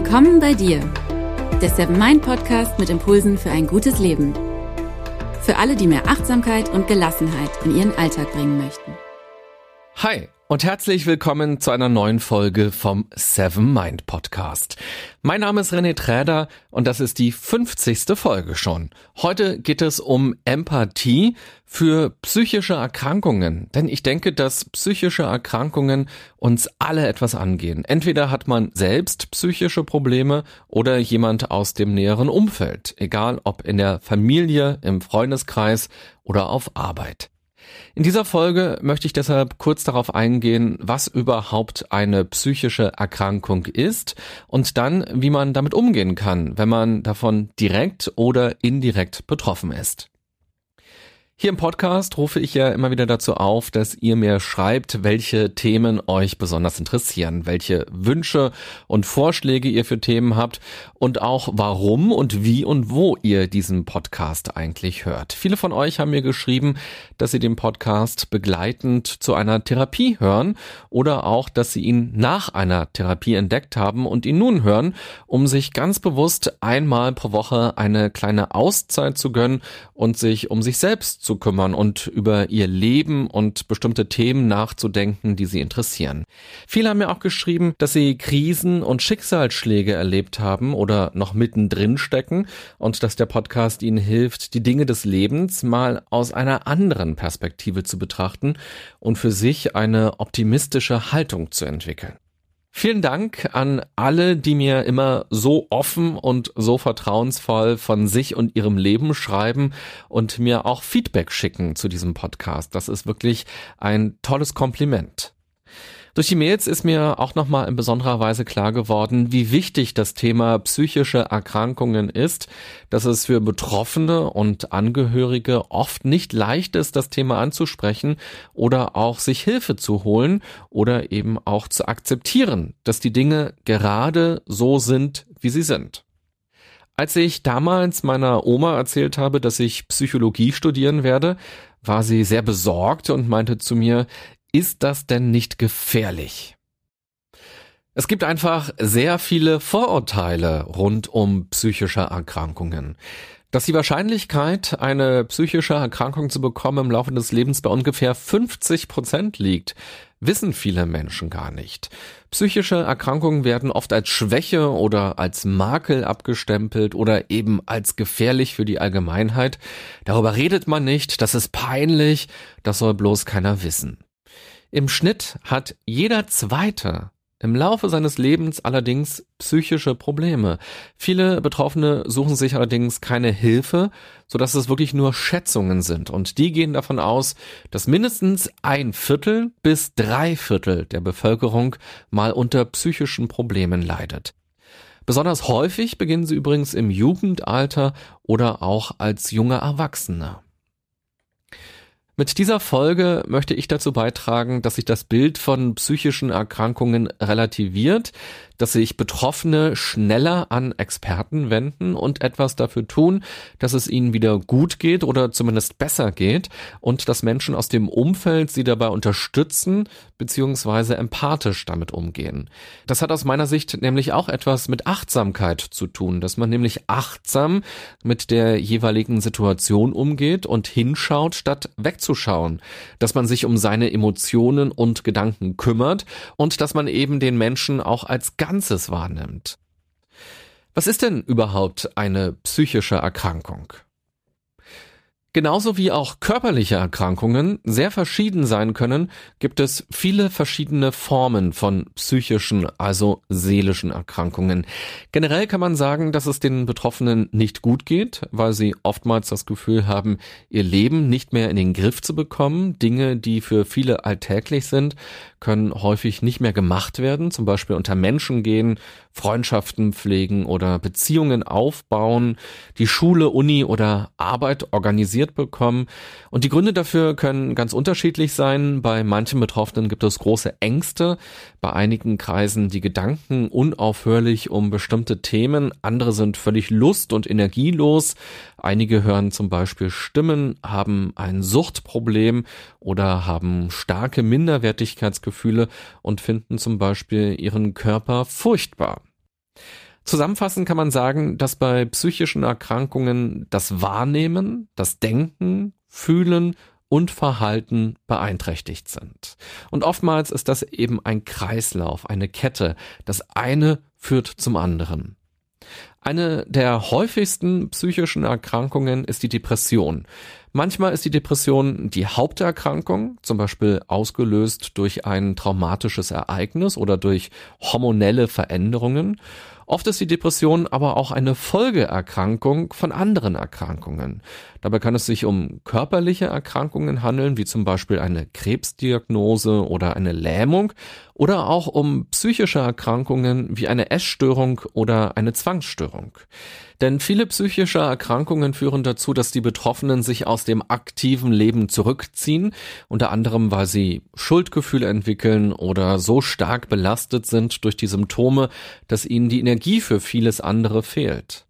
Willkommen bei dir, der Seven Mind Podcast mit Impulsen für ein gutes Leben. Für alle, die mehr Achtsamkeit und Gelassenheit in ihren Alltag bringen möchten. Hi und herzlich willkommen zu einer neuen Folge vom Seven Mind Podcast. Mein Name ist René Träder und das ist die 50. Folge schon. Heute geht es um Empathie für psychische Erkrankungen, denn ich denke, dass psychische Erkrankungen uns alle etwas angehen. Entweder hat man selbst psychische Probleme oder jemand aus dem näheren Umfeld, egal ob in der Familie, im Freundeskreis oder auf Arbeit. In dieser Folge möchte ich deshalb kurz darauf eingehen, was überhaupt eine psychische Erkrankung ist und dann, wie man damit umgehen kann, wenn man davon direkt oder indirekt betroffen ist. Hier im Podcast rufe ich ja immer wieder dazu auf, dass ihr mir schreibt, welche Themen euch besonders interessieren, welche Wünsche und Vorschläge ihr für Themen habt und auch warum und wie und wo ihr diesen Podcast eigentlich hört. Viele von euch haben mir geschrieben, dass sie den Podcast begleitend zu einer Therapie hören oder auch, dass sie ihn nach einer Therapie entdeckt haben und ihn nun hören, um sich ganz bewusst einmal pro Woche eine kleine Auszeit zu gönnen und sich um sich selbst zu kümmern und über ihr Leben und bestimmte Themen nachzudenken, die sie interessieren. Viele haben mir auch geschrieben, dass sie Krisen und Schicksalsschläge erlebt haben oder noch mittendrin stecken und dass der Podcast ihnen hilft, die Dinge des Lebens mal aus einer anderen Perspektive zu betrachten und für sich eine optimistische Haltung zu entwickeln. Vielen Dank an alle, die mir immer so offen und so vertrauensvoll von sich und ihrem Leben schreiben und mir auch Feedback schicken zu diesem Podcast. Das ist wirklich ein tolles Kompliment. Durch die Mails ist mir auch nochmal in besonderer Weise klar geworden, wie wichtig das Thema psychische Erkrankungen ist, dass es für Betroffene und Angehörige oft nicht leicht ist, das Thema anzusprechen oder auch sich Hilfe zu holen oder eben auch zu akzeptieren, dass die Dinge gerade so sind, wie sie sind. Als ich damals meiner Oma erzählt habe, dass ich Psychologie studieren werde, war sie sehr besorgt und meinte zu mir, ist das denn nicht gefährlich? Es gibt einfach sehr viele Vorurteile rund um psychische Erkrankungen. Dass die Wahrscheinlichkeit, eine psychische Erkrankung zu bekommen im Laufe des Lebens bei ungefähr 50 Prozent liegt, wissen viele Menschen gar nicht. Psychische Erkrankungen werden oft als Schwäche oder als Makel abgestempelt oder eben als gefährlich für die Allgemeinheit. Darüber redet man nicht, das ist peinlich, das soll bloß keiner wissen. Im Schnitt hat jeder Zweite im Laufe seines Lebens allerdings psychische Probleme. Viele Betroffene suchen sich allerdings keine Hilfe, so dass es wirklich nur Schätzungen sind. Und die gehen davon aus, dass mindestens ein Viertel bis drei Viertel der Bevölkerung mal unter psychischen Problemen leidet. Besonders häufig beginnen sie übrigens im Jugendalter oder auch als junge Erwachsene. Mit dieser Folge möchte ich dazu beitragen, dass sich das Bild von psychischen Erkrankungen relativiert, dass sich Betroffene schneller an Experten wenden und etwas dafür tun, dass es ihnen wieder gut geht oder zumindest besser geht und dass Menschen aus dem Umfeld sie dabei unterstützen bzw. empathisch damit umgehen. Das hat aus meiner Sicht nämlich auch etwas mit Achtsamkeit zu tun, dass man nämlich achtsam mit der jeweiligen Situation umgeht und hinschaut, statt wegzuschauen, dass man sich um seine Emotionen und Gedanken kümmert und dass man eben den Menschen auch als Ganzes wahrnimmt. Was ist denn überhaupt eine psychische Erkrankung? Genauso wie auch körperliche Erkrankungen sehr verschieden sein können, gibt es viele verschiedene Formen von psychischen, also seelischen Erkrankungen. Generell kann man sagen, dass es den Betroffenen nicht gut geht, weil sie oftmals das Gefühl haben, ihr Leben nicht mehr in den Griff zu bekommen. Dinge, die für viele alltäglich sind, können häufig nicht mehr gemacht werden, zum Beispiel unter Menschen gehen, Freundschaften pflegen oder Beziehungen aufbauen, die Schule, Uni oder Arbeit organisiert bekommen. Und die Gründe dafür können ganz unterschiedlich sein. Bei manchen Betroffenen gibt es große Ängste, bei einigen kreisen die Gedanken unaufhörlich um bestimmte Themen, andere sind völlig lust- und energielos, einige hören zum Beispiel Stimmen, haben ein Suchtproblem oder haben starke Minderwertigkeitsgefühle und finden zum Beispiel ihren Körper furchtbar. Zusammenfassend kann man sagen, dass bei psychischen Erkrankungen das Wahrnehmen, das Denken, Fühlen und Verhalten beeinträchtigt sind. Und oftmals ist das eben ein Kreislauf, eine Kette. Das eine führt zum anderen. Eine der häufigsten psychischen Erkrankungen ist die Depression. Manchmal ist die Depression die Haupterkrankung, zum Beispiel ausgelöst durch ein traumatisches Ereignis oder durch hormonelle Veränderungen. Oft ist die Depression aber auch eine Folgeerkrankung von anderen Erkrankungen. Dabei kann es sich um körperliche Erkrankungen handeln, wie zum Beispiel eine Krebsdiagnose oder eine Lähmung, oder auch um psychische Erkrankungen wie eine Essstörung oder eine Zwangsstörung. Denn viele psychische Erkrankungen führen dazu, dass die Betroffenen sich aus dem aktiven Leben zurückziehen, unter anderem weil sie Schuldgefühle entwickeln oder so stark belastet sind durch die Symptome, dass ihnen die Energie für vieles andere fehlt.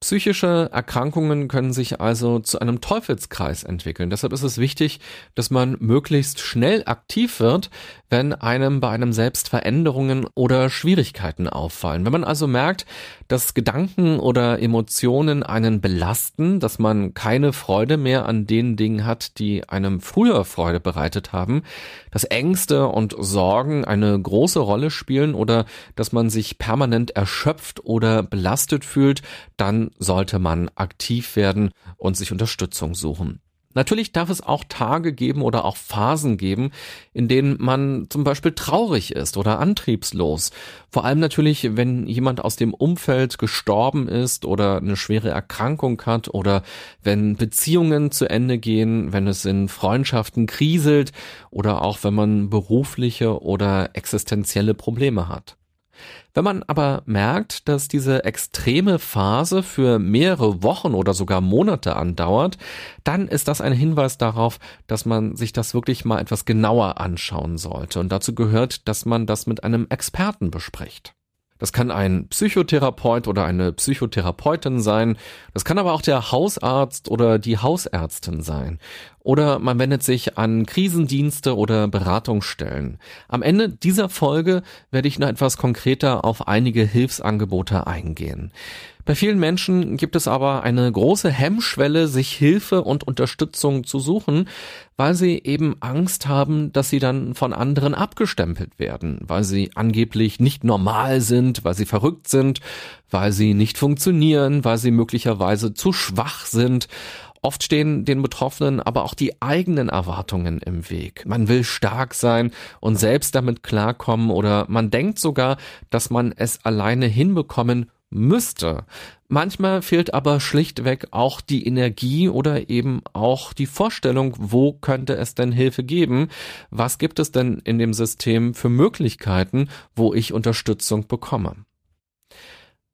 Psychische Erkrankungen können sich also zu einem Teufelskreis entwickeln. Deshalb ist es wichtig, dass man möglichst schnell aktiv wird, wenn einem bei einem selbst Veränderungen oder Schwierigkeiten auffallen. Wenn man also merkt, dass Gedanken oder Emotionen einen belasten, dass man keine Freude mehr an den Dingen hat, die einem früher Freude bereitet haben, dass Ängste und Sorgen eine große Rolle spielen oder dass man sich permanent erschöpft oder belastet fühlt, dann sollte man aktiv werden und sich Unterstützung suchen. Natürlich darf es auch Tage geben oder auch Phasen geben, in denen man zum Beispiel traurig ist oder antriebslos. Vor allem natürlich, wenn jemand aus dem Umfeld gestorben ist oder eine schwere Erkrankung hat oder wenn Beziehungen zu Ende gehen, wenn es in Freundschaften kriselt oder auch wenn man berufliche oder existenzielle Probleme hat. Wenn man aber merkt, dass diese extreme Phase für mehrere Wochen oder sogar Monate andauert, dann ist das ein Hinweis darauf, dass man sich das wirklich mal etwas genauer anschauen sollte. Und dazu gehört, dass man das mit einem Experten bespricht. Das kann ein Psychotherapeut oder eine Psychotherapeutin sein. Das kann aber auch der Hausarzt oder die Hausärztin sein. Oder man wendet sich an Krisendienste oder Beratungsstellen. Am Ende dieser Folge werde ich noch etwas konkreter auf einige Hilfsangebote eingehen. Bei vielen Menschen gibt es aber eine große Hemmschwelle, sich Hilfe und Unterstützung zu suchen, weil sie eben Angst haben, dass sie dann von anderen abgestempelt werden, weil sie angeblich nicht normal sind, weil sie verrückt sind, weil sie nicht funktionieren, weil sie möglicherweise zu schwach sind. Oft stehen den Betroffenen aber auch die eigenen Erwartungen im Weg. Man will stark sein und selbst damit klarkommen oder man denkt sogar, dass man es alleine hinbekommen müsste. Manchmal fehlt aber schlichtweg auch die Energie oder eben auch die Vorstellung, wo könnte es denn Hilfe geben? Was gibt es denn in dem System für Möglichkeiten, wo ich Unterstützung bekomme?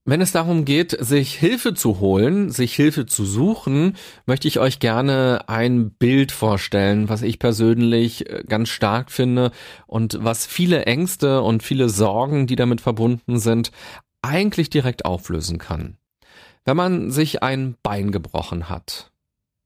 Wenn es darum geht, sich Hilfe zu holen, sich Hilfe zu suchen, möchte ich euch gerne ein Bild vorstellen, was ich persönlich äh, ganz stark finde und was viele Ängste und viele Sorgen, die damit verbunden sind, eigentlich direkt auflösen kann. Wenn man sich ein Bein gebrochen hat,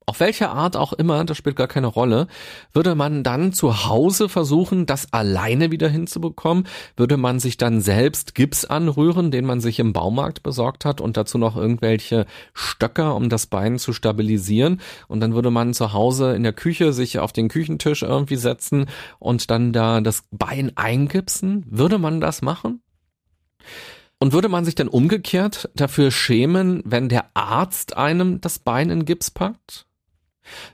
auf welche Art auch immer, das spielt gar keine Rolle, würde man dann zu Hause versuchen, das alleine wieder hinzubekommen? Würde man sich dann selbst Gips anrühren, den man sich im Baumarkt besorgt hat und dazu noch irgendwelche Stöcker, um das Bein zu stabilisieren? Und dann würde man zu Hause in der Küche sich auf den Küchentisch irgendwie setzen und dann da das Bein eingipsen? Würde man das machen? Und würde man sich dann umgekehrt dafür schämen, wenn der Arzt einem das Bein in Gips packt?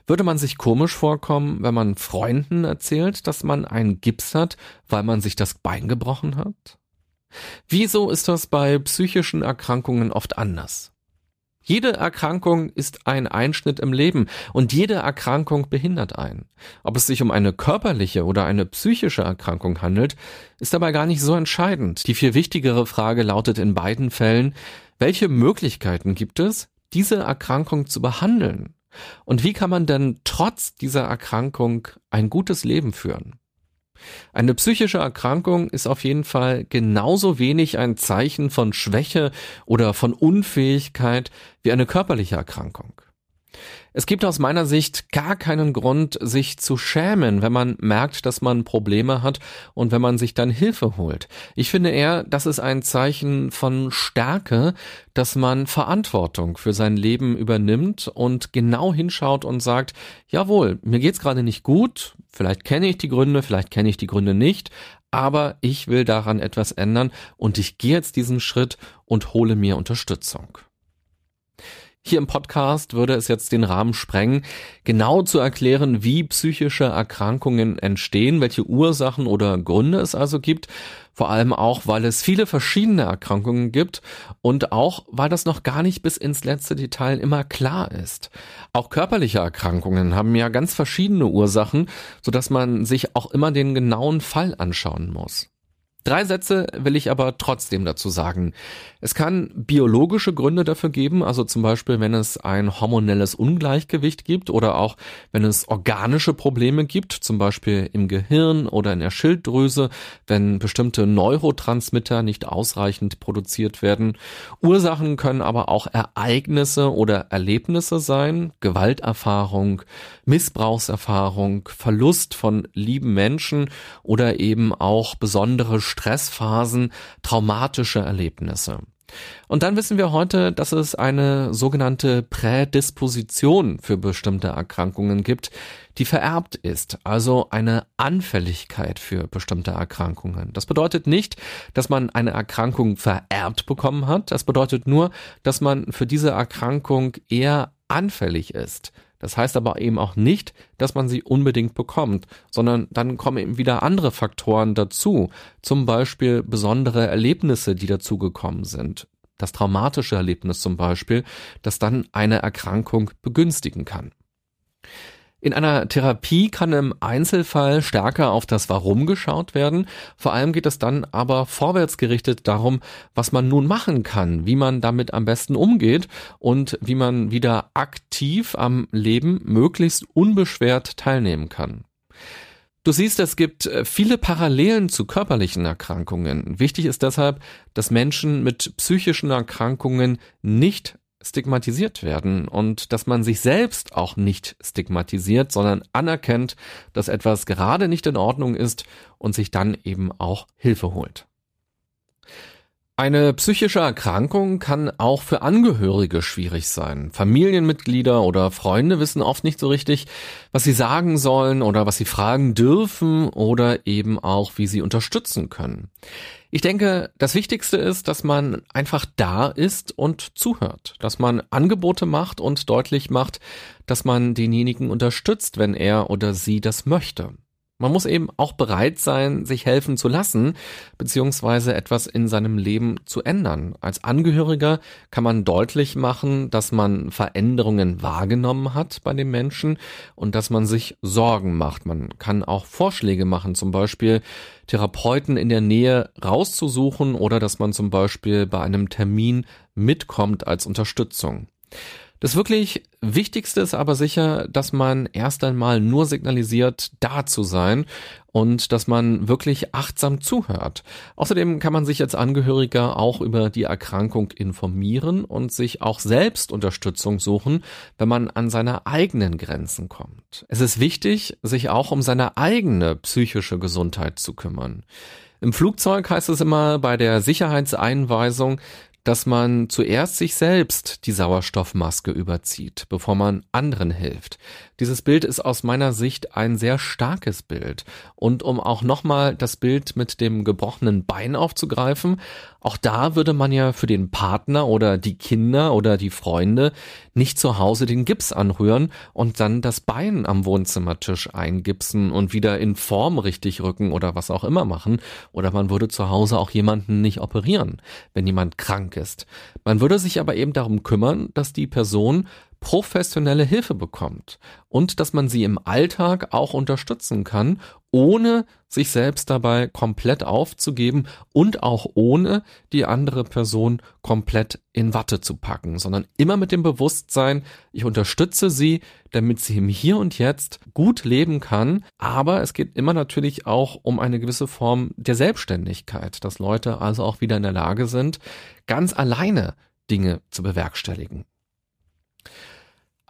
Würde man sich komisch vorkommen, wenn man Freunden erzählt, dass man einen Gips hat, weil man sich das Bein gebrochen hat? Wieso ist das bei psychischen Erkrankungen oft anders? Jede Erkrankung ist ein Einschnitt im Leben und jede Erkrankung behindert einen. Ob es sich um eine körperliche oder eine psychische Erkrankung handelt, ist dabei gar nicht so entscheidend. Die viel wichtigere Frage lautet in beiden Fällen, welche Möglichkeiten gibt es, diese Erkrankung zu behandeln? Und wie kann man denn trotz dieser Erkrankung ein gutes Leben führen? Eine psychische Erkrankung ist auf jeden Fall genauso wenig ein Zeichen von Schwäche oder von Unfähigkeit wie eine körperliche Erkrankung. Es gibt aus meiner Sicht gar keinen Grund, sich zu schämen, wenn man merkt, dass man Probleme hat und wenn man sich dann Hilfe holt. Ich finde eher, das ist ein Zeichen von Stärke, dass man Verantwortung für sein Leben übernimmt und genau hinschaut und sagt, jawohl, mir geht's gerade nicht gut, vielleicht kenne ich die Gründe, vielleicht kenne ich die Gründe nicht, aber ich will daran etwas ändern und ich gehe jetzt diesen Schritt und hole mir Unterstützung. Hier im Podcast würde es jetzt den Rahmen sprengen, genau zu erklären, wie psychische Erkrankungen entstehen, welche Ursachen oder Gründe es also gibt, vor allem auch, weil es viele verschiedene Erkrankungen gibt und auch, weil das noch gar nicht bis ins letzte Detail immer klar ist. Auch körperliche Erkrankungen haben ja ganz verschiedene Ursachen, sodass man sich auch immer den genauen Fall anschauen muss. Drei Sätze will ich aber trotzdem dazu sagen. Es kann biologische Gründe dafür geben, also zum Beispiel, wenn es ein hormonelles Ungleichgewicht gibt oder auch wenn es organische Probleme gibt, zum Beispiel im Gehirn oder in der Schilddrüse, wenn bestimmte Neurotransmitter nicht ausreichend produziert werden. Ursachen können aber auch Ereignisse oder Erlebnisse sein, Gewalterfahrung, Missbrauchserfahrung, Verlust von lieben Menschen oder eben auch besondere Stressphasen, traumatische Erlebnisse. Und dann wissen wir heute, dass es eine sogenannte Prädisposition für bestimmte Erkrankungen gibt, die vererbt ist, also eine Anfälligkeit für bestimmte Erkrankungen. Das bedeutet nicht, dass man eine Erkrankung vererbt bekommen hat, das bedeutet nur, dass man für diese Erkrankung eher anfällig ist. Das heißt aber eben auch nicht, dass man sie unbedingt bekommt, sondern dann kommen eben wieder andere Faktoren dazu, zum Beispiel besondere Erlebnisse, die dazugekommen sind. Das traumatische Erlebnis zum Beispiel, das dann eine Erkrankung begünstigen kann. In einer Therapie kann im Einzelfall stärker auf das Warum geschaut werden. Vor allem geht es dann aber vorwärtsgerichtet darum, was man nun machen kann, wie man damit am besten umgeht und wie man wieder aktiv am Leben möglichst unbeschwert teilnehmen kann. Du siehst, es gibt äh, viele Parallelen zu körperlichen Erkrankungen. Wichtig ist deshalb, dass Menschen mit psychischen Erkrankungen nicht stigmatisiert werden und dass man sich selbst auch nicht stigmatisiert, sondern anerkennt, dass etwas gerade nicht in Ordnung ist und sich dann eben auch Hilfe holt. Eine psychische Erkrankung kann auch für Angehörige schwierig sein. Familienmitglieder oder Freunde wissen oft nicht so richtig, was sie sagen sollen oder was sie fragen dürfen oder eben auch, wie sie unterstützen können. Ich denke, das Wichtigste ist, dass man einfach da ist und zuhört, dass man Angebote macht und deutlich macht, dass man denjenigen unterstützt, wenn er oder sie das möchte. Man muss eben auch bereit sein, sich helfen zu lassen, beziehungsweise etwas in seinem Leben zu ändern. Als Angehöriger kann man deutlich machen, dass man Veränderungen wahrgenommen hat bei den Menschen und dass man sich Sorgen macht. Man kann auch Vorschläge machen, zum Beispiel Therapeuten in der Nähe rauszusuchen oder dass man zum Beispiel bei einem Termin mitkommt als Unterstützung. Das wirklich Wichtigste ist aber sicher, dass man erst einmal nur signalisiert, da zu sein und dass man wirklich achtsam zuhört. Außerdem kann man sich als Angehöriger auch über die Erkrankung informieren und sich auch selbst Unterstützung suchen, wenn man an seine eigenen Grenzen kommt. Es ist wichtig, sich auch um seine eigene psychische Gesundheit zu kümmern. Im Flugzeug heißt es immer bei der Sicherheitseinweisung, dass man zuerst sich selbst die Sauerstoffmaske überzieht, bevor man anderen hilft. Dieses Bild ist aus meiner Sicht ein sehr starkes Bild. Und um auch nochmal das Bild mit dem gebrochenen Bein aufzugreifen, auch da würde man ja für den Partner oder die Kinder oder die Freunde nicht zu Hause den Gips anrühren und dann das Bein am Wohnzimmertisch eingipsen und wieder in Form richtig rücken oder was auch immer machen. Oder man würde zu Hause auch jemanden nicht operieren, wenn jemand krank ist. Man würde sich aber eben darum kümmern, dass die Person professionelle Hilfe bekommt und dass man sie im Alltag auch unterstützen kann, ohne sich selbst dabei komplett aufzugeben und auch ohne die andere Person komplett in Watte zu packen, sondern immer mit dem Bewusstsein, ich unterstütze sie, damit sie im Hier und Jetzt gut leben kann, aber es geht immer natürlich auch um eine gewisse Form der Selbstständigkeit, dass Leute also auch wieder in der Lage sind, ganz alleine Dinge zu bewerkstelligen.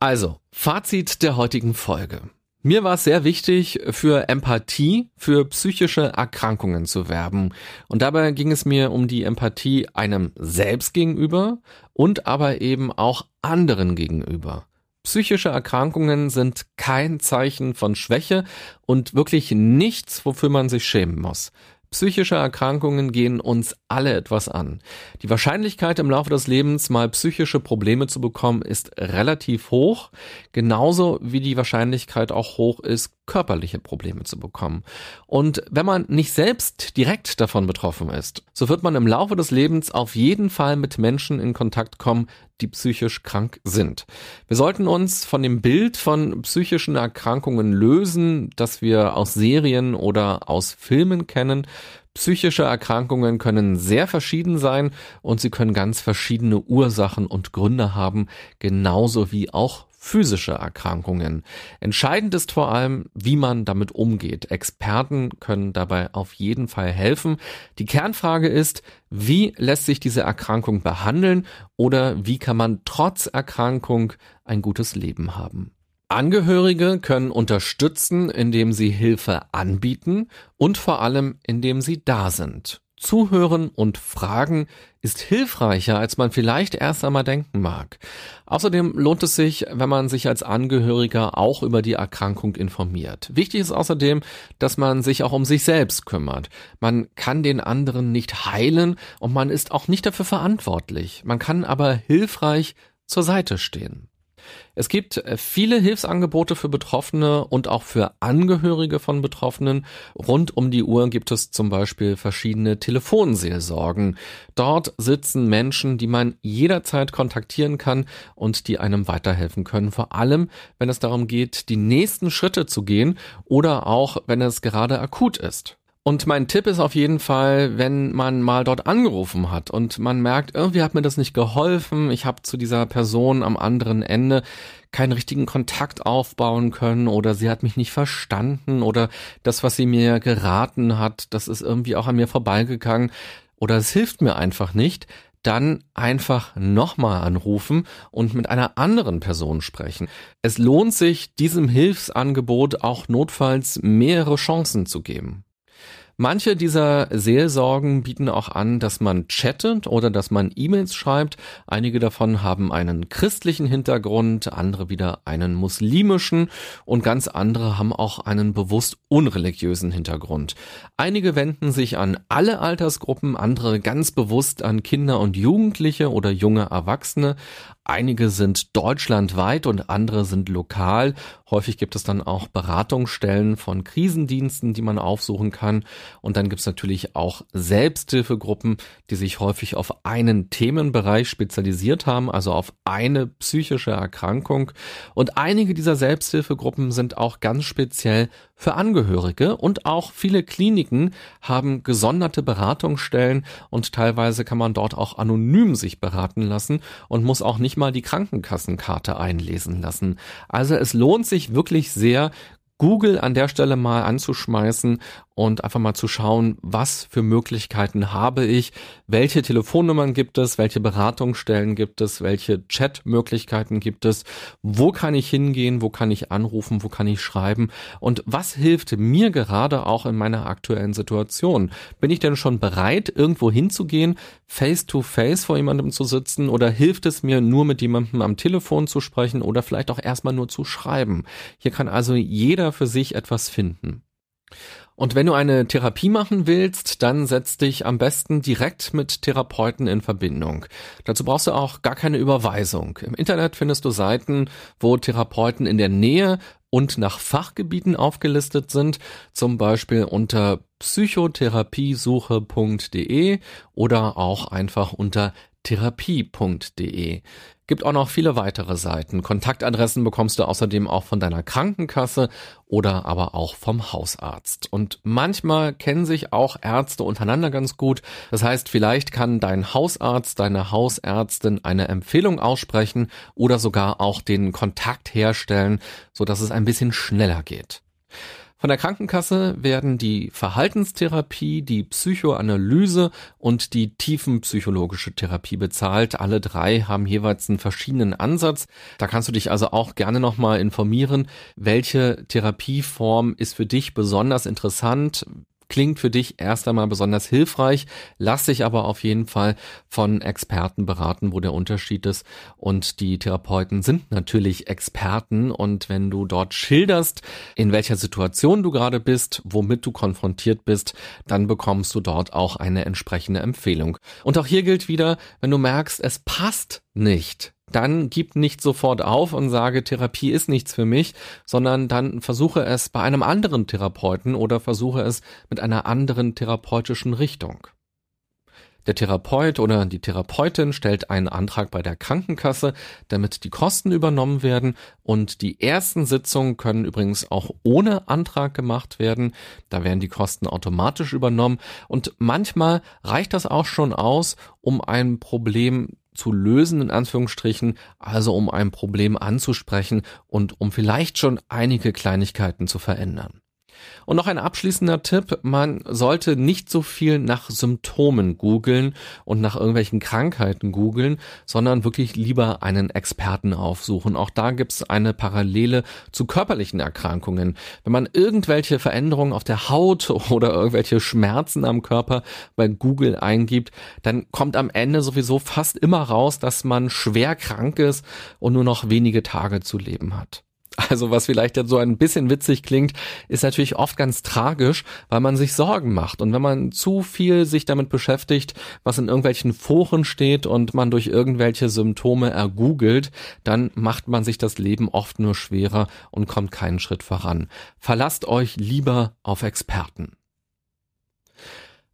Also, Fazit der heutigen Folge. Mir war es sehr wichtig, für Empathie für psychische Erkrankungen zu werben. Und dabei ging es mir um die Empathie einem selbst gegenüber und aber eben auch anderen gegenüber. Psychische Erkrankungen sind kein Zeichen von Schwäche und wirklich nichts, wofür man sich schämen muss. Psychische Erkrankungen gehen uns alle etwas an. Die Wahrscheinlichkeit im Laufe des Lebens mal psychische Probleme zu bekommen ist relativ hoch, genauso wie die Wahrscheinlichkeit auch hoch ist, körperliche Probleme zu bekommen. Und wenn man nicht selbst direkt davon betroffen ist, so wird man im Laufe des Lebens auf jeden Fall mit Menschen in Kontakt kommen, die psychisch krank sind. Wir sollten uns von dem Bild von psychischen Erkrankungen lösen, das wir aus Serien oder aus Filmen kennen. Psychische Erkrankungen können sehr verschieden sein und sie können ganz verschiedene Ursachen und Gründe haben, genauso wie auch physische Erkrankungen. Entscheidend ist vor allem, wie man damit umgeht. Experten können dabei auf jeden Fall helfen. Die Kernfrage ist, wie lässt sich diese Erkrankung behandeln oder wie kann man trotz Erkrankung ein gutes Leben haben? Angehörige können unterstützen, indem sie Hilfe anbieten und vor allem, indem sie da sind. Zuhören und Fragen ist hilfreicher, als man vielleicht erst einmal denken mag. Außerdem lohnt es sich, wenn man sich als Angehöriger auch über die Erkrankung informiert. Wichtig ist außerdem, dass man sich auch um sich selbst kümmert. Man kann den anderen nicht heilen und man ist auch nicht dafür verantwortlich. Man kann aber hilfreich zur Seite stehen. Es gibt äh, viele Hilfsangebote für Betroffene und auch für Angehörige von Betroffenen. Rund um die Uhr gibt es zum Beispiel verschiedene Telefonseelsorgen. Dort sitzen Menschen, die man jederzeit kontaktieren kann und die einem weiterhelfen können. Vor allem, wenn es darum geht, die nächsten Schritte zu gehen oder auch, wenn es gerade akut ist. Und mein Tipp ist auf jeden Fall, wenn man mal dort angerufen hat und man merkt, irgendwie hat mir das nicht geholfen, ich habe zu dieser Person am anderen Ende keinen richtigen Kontakt aufbauen können oder sie hat mich nicht verstanden oder das, was sie mir geraten hat, das ist irgendwie auch an mir vorbeigegangen oder es hilft mir einfach nicht, dann einfach nochmal anrufen und mit einer anderen Person sprechen. Es lohnt sich, diesem Hilfsangebot auch notfalls mehrere Chancen zu geben. Manche dieser Seelsorgen bieten auch an, dass man chattet oder dass man E-Mails schreibt. Einige davon haben einen christlichen Hintergrund, andere wieder einen muslimischen und ganz andere haben auch einen bewusst unreligiösen Hintergrund. Einige wenden sich an alle Altersgruppen, andere ganz bewusst an Kinder und Jugendliche oder junge Erwachsene. Einige sind deutschlandweit und andere sind lokal. Häufig gibt es dann auch Beratungsstellen von Krisendiensten, die man aufsuchen kann. Und dann gibt es natürlich auch Selbsthilfegruppen, die sich häufig auf einen Themenbereich spezialisiert haben, also auf eine psychische Erkrankung. Und einige dieser Selbsthilfegruppen sind auch ganz speziell für Angehörige und auch viele Kliniken haben gesonderte Beratungsstellen und teilweise kann man dort auch anonym sich beraten lassen und muss auch nicht mal die Krankenkassenkarte einlesen lassen. Also es lohnt sich wirklich sehr, Google an der Stelle mal anzuschmeißen und einfach mal zu schauen, was für Möglichkeiten habe ich, welche Telefonnummern gibt es, welche Beratungsstellen gibt es, welche Chatmöglichkeiten gibt es, wo kann ich hingehen, wo kann ich anrufen, wo kann ich schreiben und was hilft mir gerade auch in meiner aktuellen Situation. Bin ich denn schon bereit, irgendwo hinzugehen, face to face vor jemandem zu sitzen oder hilft es mir nur mit jemandem am Telefon zu sprechen oder vielleicht auch erstmal nur zu schreiben? Hier kann also jeder für sich etwas finden. Und wenn du eine Therapie machen willst, dann setz dich am besten direkt mit Therapeuten in Verbindung. Dazu brauchst du auch gar keine Überweisung. Im Internet findest du Seiten, wo Therapeuten in der Nähe und nach Fachgebieten aufgelistet sind, zum Beispiel unter psychotherapiesuche.de oder auch einfach unter therapie.de. Gibt auch noch viele weitere Seiten. Kontaktadressen bekommst du außerdem auch von deiner Krankenkasse oder aber auch vom Hausarzt. Und manchmal kennen sich auch Ärzte untereinander ganz gut. Das heißt, vielleicht kann dein Hausarzt, deine Hausärztin eine Empfehlung aussprechen oder sogar auch den Kontakt herstellen, so dass es ein bisschen schneller geht. Von der Krankenkasse werden die Verhaltenstherapie, die Psychoanalyse und die tiefenpsychologische Therapie bezahlt. Alle drei haben jeweils einen verschiedenen Ansatz. Da kannst du dich also auch gerne nochmal informieren, welche Therapieform ist für dich besonders interessant, klingt für dich erst einmal besonders hilfreich, lass dich aber auf jeden Fall von Experten beraten, wo der Unterschied ist. Und die Therapeuten sind natürlich Experten und wenn du dort schilderst, in welcher Situation du gerade bist, womit du konfrontiert bist, dann bekommst du dort auch eine entsprechende Empfehlung. Und auch hier gilt wieder, wenn du merkst, es passt nicht, dann gib nicht sofort auf und sage, Therapie ist nichts für mich, sondern dann versuche es bei einem anderen Therapeuten oder versuche es mit einer anderen therapeutischen Richtung. Der Therapeut oder die Therapeutin stellt einen Antrag bei der Krankenkasse, damit die Kosten übernommen werden und die ersten Sitzungen können übrigens auch ohne Antrag gemacht werden. Da werden die Kosten automatisch übernommen und manchmal reicht das auch schon aus, um ein Problem zu lösen, in Anführungsstrichen, also um ein Problem anzusprechen und um vielleicht schon einige Kleinigkeiten zu verändern. Und noch ein abschließender Tipp, man sollte nicht so viel nach Symptomen googeln und nach irgendwelchen Krankheiten googeln, sondern wirklich lieber einen Experten aufsuchen. Auch da gibt es eine Parallele zu körperlichen Erkrankungen. Wenn man irgendwelche Veränderungen auf der Haut oder irgendwelche Schmerzen am Körper bei Google eingibt, dann kommt am Ende sowieso fast immer raus, dass man schwer krank ist und nur noch wenige Tage zu leben hat. Also was vielleicht jetzt so ein bisschen witzig klingt, ist natürlich oft ganz tragisch, weil man sich Sorgen macht. Und wenn man zu viel sich damit beschäftigt, was in irgendwelchen Foren steht und man durch irgendwelche Symptome ergoogelt, dann macht man sich das Leben oft nur schwerer und kommt keinen Schritt voran. Verlasst euch lieber auf Experten.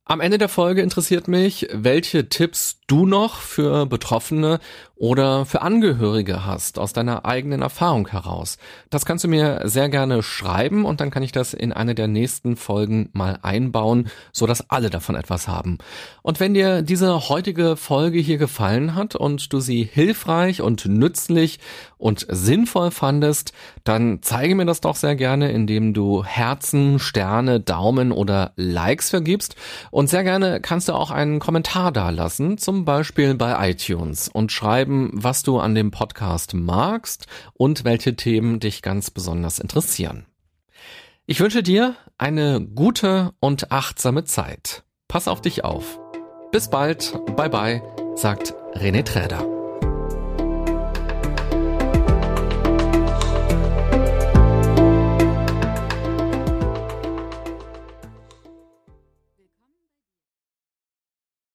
Am Ende der Folge interessiert mich, welche Tipps du noch für Betroffene oder für Angehörige hast aus deiner eigenen Erfahrung heraus. Das kannst du mir sehr gerne schreiben und dann kann ich das in eine der nächsten Folgen mal einbauen, so dass alle davon etwas haben. Und wenn dir diese heutige Folge hier gefallen hat und du sie hilfreich und nützlich und sinnvoll fandest, dann zeige mir das doch sehr gerne, indem du Herzen, Sterne, Daumen oder Likes vergibst und sehr gerne kannst du auch einen Kommentar dalassen, zum Beispiel bei iTunes und schreiben, was du an dem Podcast magst und welche Themen dich ganz besonders interessieren. Ich wünsche dir eine gute und achtsame Zeit. Pass auf dich auf. Bis bald, bye bye, sagt René Träder.